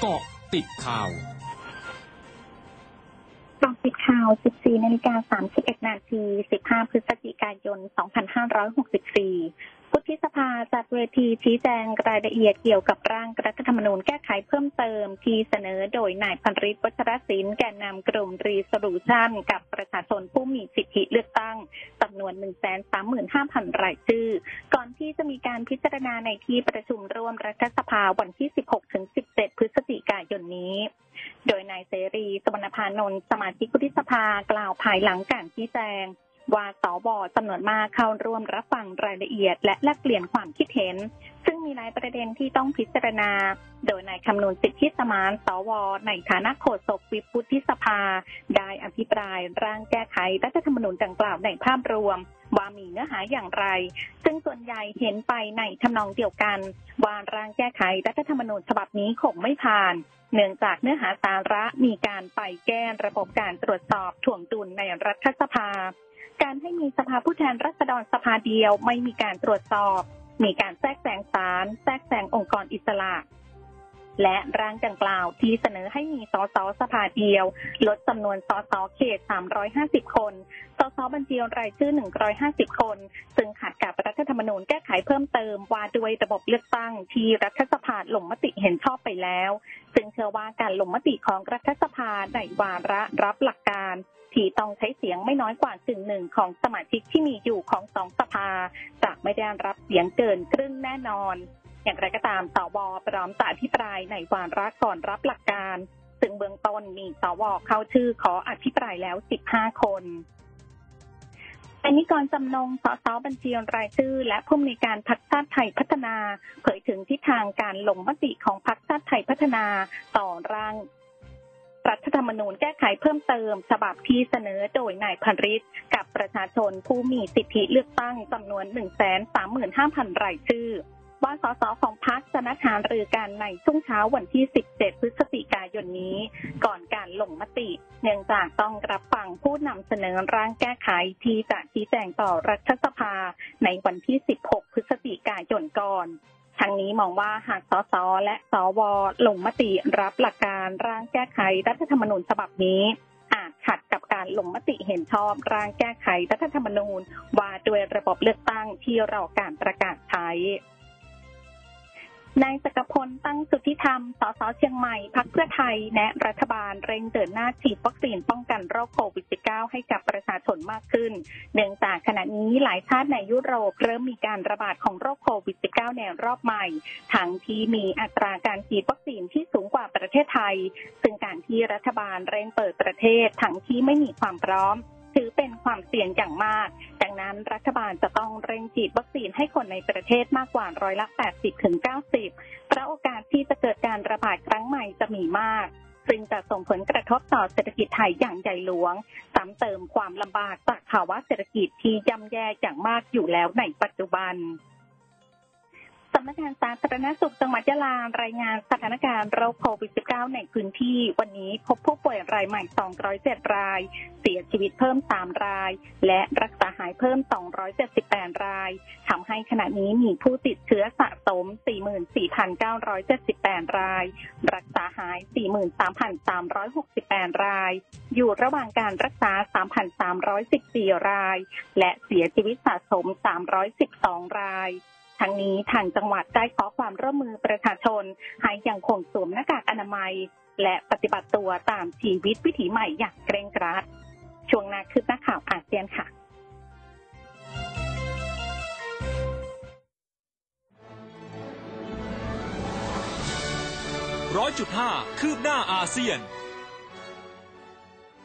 เกาะติดข่าวกองติดข่าว 14นาฬิกา31นาที 15 พฤศจิกายน 2564วุฒิสภาจัดเวทีชี้แจงรายละเอียดเกี่ยวกับร่างรัฐธรรมนูญแก้ไขเพิ่มเติม ที่เสนอโดยนายพันริศวัชรศิลป์แกนนำกลุ่มรีสรูชันกับประชาชนผู้มีสิทธิเลือกตั้งำนวน 135,000 รายชื่อ ก่อนที่จะมีการพิจารณาในที่ประชุมร่วมรัฐสภาวันที่ 16-17 พฤศจิกายนนี้ โดยนายเสรีสวรรณพานนท์สมาชิกวุฒิสภากล่าวภายหลังการชี้แจง ว่าสวจำนวนมากเข้าร่วมรับฟังรายละเอียด และแลกเปลี่ยนความคิดเห็น ซึ่งมีหลายประเด็นที่ต้องพิจารณา โดยนายคำนวณสิทธิสมานสว ในฐานะโฆษกวิปุธิสภา ได้อภิปรายร่างแก้ไขรัฐธรรมนูญดังกล่าวในภาพรวม ว่ามีเนื้อหาอย่างไร ซึ่งส่วนใหญ่เห็นไปในทำนองเดียวกันว่าร่างแก้ไขรัฐธรรมนูญฉบับนี้คงไม่ผ่านเนื่องจากเนื้อหาสาระมีการไปแก้ระบบการตรวจสอบถ่วงดุลในรัฐสภา การให้มีสภาผู้แทนรัษฎรสภาเดียวไม่มีการตรวจสอบ มีการแทรกแซงศาลแทรกแซงองค์กรอิสระ และร่างดังกล่าวที่เสนอให้มีสสสภาเดียว ลดจำนวนสสเขต 350 คน สสบัญชีรายชื่อ 150 คน ซึ่งขัดกับรัฐธรรมนูญแก้ไขเพิ่มเติมว่าด้วยระบบเลือกตั้งที่รัฐสภาลงมติเห็นชอบไปแล้ว ซึ่งเชื่อว่าการลงมติของรัฐสภาในวาระรับหลักการ ที่ต้องใช้เสียงไม่น้อยกว่ากึ่งหนึ่งของสมาชิกที่มีอยู่ของสองสภา จะไม่ได้รับเสียงเกินครึ่งแน่นอน อย่างไรก็ตามสวพร้อมจะอภิปรายในวาระก่อนรับหลักการ ซึ่งเบื้องต้นมีสวเข้าชื่อขออภิปรายแล้ว 15 คนอันนี้ก่อนจำนงสสบัญชีรายชื่อ และผู้มีการพักชาติไทยพัฒนา เผยถึงทิศทางการลงมติของพักชาติไทยพัฒนาต่อร่าง รัฐธรรมนูญแก้ไขเพิ่มเติม ฉบับที่เสนอโดยนายพันริศกับประชาชนผู้มีสิทธิเลือกตั้งจำนวน 135,000 รายชื่อว่าสสของพรรคจะนัดหารือกันในช่วงเช้าวันที่ 17 พฤศจิกายนนี้ ก่อนการลงมติ เนื่องจากต้องรับฟังผู้นำเสนอร่างแก้ไขที่จะชี้แจงต่อรัฐสภาในวันที่ 16 พฤศจิกายนก่อน ทางนี้มองว่าหากสสและสวลงมติรับหลักการร่างแก้ไขรัฐธรรมนูญฉบับนี้อาจขัดกับการลงมติเห็นชอบร่างแก้ไขรัฐธรรมนูญว่าด้วยระบบเลือกตั้งที่เราการประกาศใช้ นายสกพลตั้งสุทธิธรรม สสเชียงใหม่ พักเพื่อไทย แนะรัฐบาลเร่งเดินหน้าฉีดวัคซีนป้องกันโรคโควิด -19 ให้กับประชาชนมากขึ้น เนื่องจากขณะนี้หลายชาติในยุโรป เริ่มมีการระบาดของโรคโควิด -19 ในรอบใหม่ ทั้งที่มีอัตราการฉีดวัคซีนที่สูงกว่าประเทศไทย ซึ่งการที่รัฐบาลเร่งเปิดประเทศทั้งที่ไม่มีความพร้อม ถือเป็นความเสี่ยงอย่างมาก ดังนั้นรัฐบาลจะต้องเร่งฉีดวัคซีนให้คนในประเทศมากกว่าร้อยละ 80 ถึง 90 เพราะโอกาสที่จะเกิดการระบาดครั้งใหม่จะมีมากซึ่งจะส่งผลกระทบต่อเศรษฐกิจไทยอย่างใหญ่หลวง ซ้ำเติมความลำบากจากภาวะเศรษฐกิจที่ย่ำแย่อย่างมากอยู่แล้วในปัจจุบันำนักงานสาธารณสุขจังหวัดยะลารายงานสถานการณ์โรคโควิด -19 ในพื้นที่ วันนี้พบผู้ป่วยรายใหม่ 207 ราย เสียชีวิตเพิ่ม 3 ราย และรักษาหายเพิ่ม 278 รายทำให้ขณะนี้มีผู้ติดเชื้อสะสม 44,978 ราย รักษาหาย 43,368 ราย อยู่ระหว่างการรักษา 3,314 ราย และเสียชีวิตสะสม 312 ราย ทั้งนี้ทางจังหวัดได้ขอความร่วมมือประชาชน ให้ยังคงสวมหน้ากากอนามัย และปฏิบัติตัวตามชีวิตวิถีใหม่อย่างเกรงกรัด ช่วงนาคืบหน้าข่าวอาเซียนค่ะร้อยจุดห้าคืบหน้าอาเซียน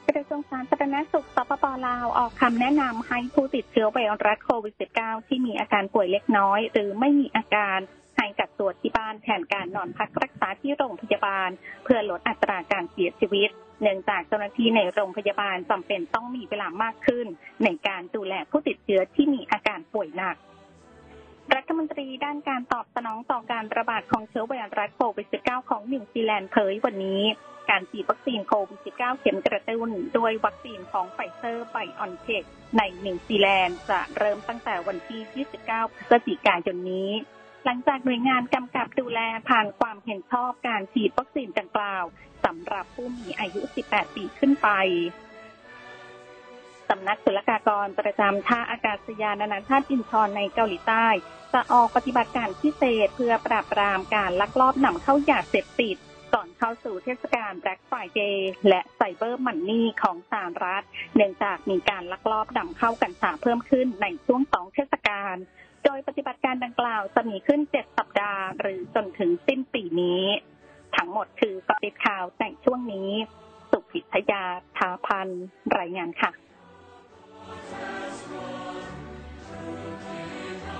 กระทรวงสาธารณสุขสปปลาวออกคำแนะนำให้ผู้ติดเชื้อไวรัสโควิด -19 ที่มีอาการป่วยเล็กน้อย หรือไม่มีอาการให้กักตัวที่บ้านแทนการนอนพักรักษาที่โรงพยาบาล เพื่อลดอัตราการเสียชีวิต เนื่องจากเจ้าหน้าที่ในโรงพยาบาลจำเป็นต้องมีเวลามากขึ้น ในการดูแลผู้ติดเชื้อที่มีอาการป่วยหนัก รัฐมนตรีด้านการตอบสนองต่อการระบาดของเชื้อไวรัสโควิด -19 ของนิวซีแลนด์เผยวันนี้ การฉีดวัคซีนโควิด -19 เข็มกระตุ้นด้วยวัคซีนของไฟเซอร์ไบออนเทคในนิวซีแลนด์จะเริ่มตั้งแต่วันที่ 29 พฤศจิกายนนี้ หลังจากหน่วยงานกำกับดูแลผ่านความเห็นชอบการฉีดวัคซีนดังกล่าวสำหรับผู้มีอายุ 18 ปีขึ้นไป สำนักศุลกากรประจำท่าอากาศยานนานาชาติอินชอนในเกาหลีใต้ จะออกปฏิบัติการพิเศษเพื่อปราบปรามการลักลอบนำเข้ายาเสพติดก่อนเข้าสู่เทศกาล Black Friday และ Cyber Monday ของสหรัฐ เนื่องจากมีการลักลอบนำเข้ากัญชาเพิ่มขึ้นในช่วงสองเทศกาล โดยปฏิบัติการดังกล่าวจะมีขึ้น7สัปดาห์ หรือจนถึงสิ้นปีนี้ ทั้งหมดคือปฏิข่าวในช่วงนี้ สุพิทยาทาพันรายงานค่ะ Amen.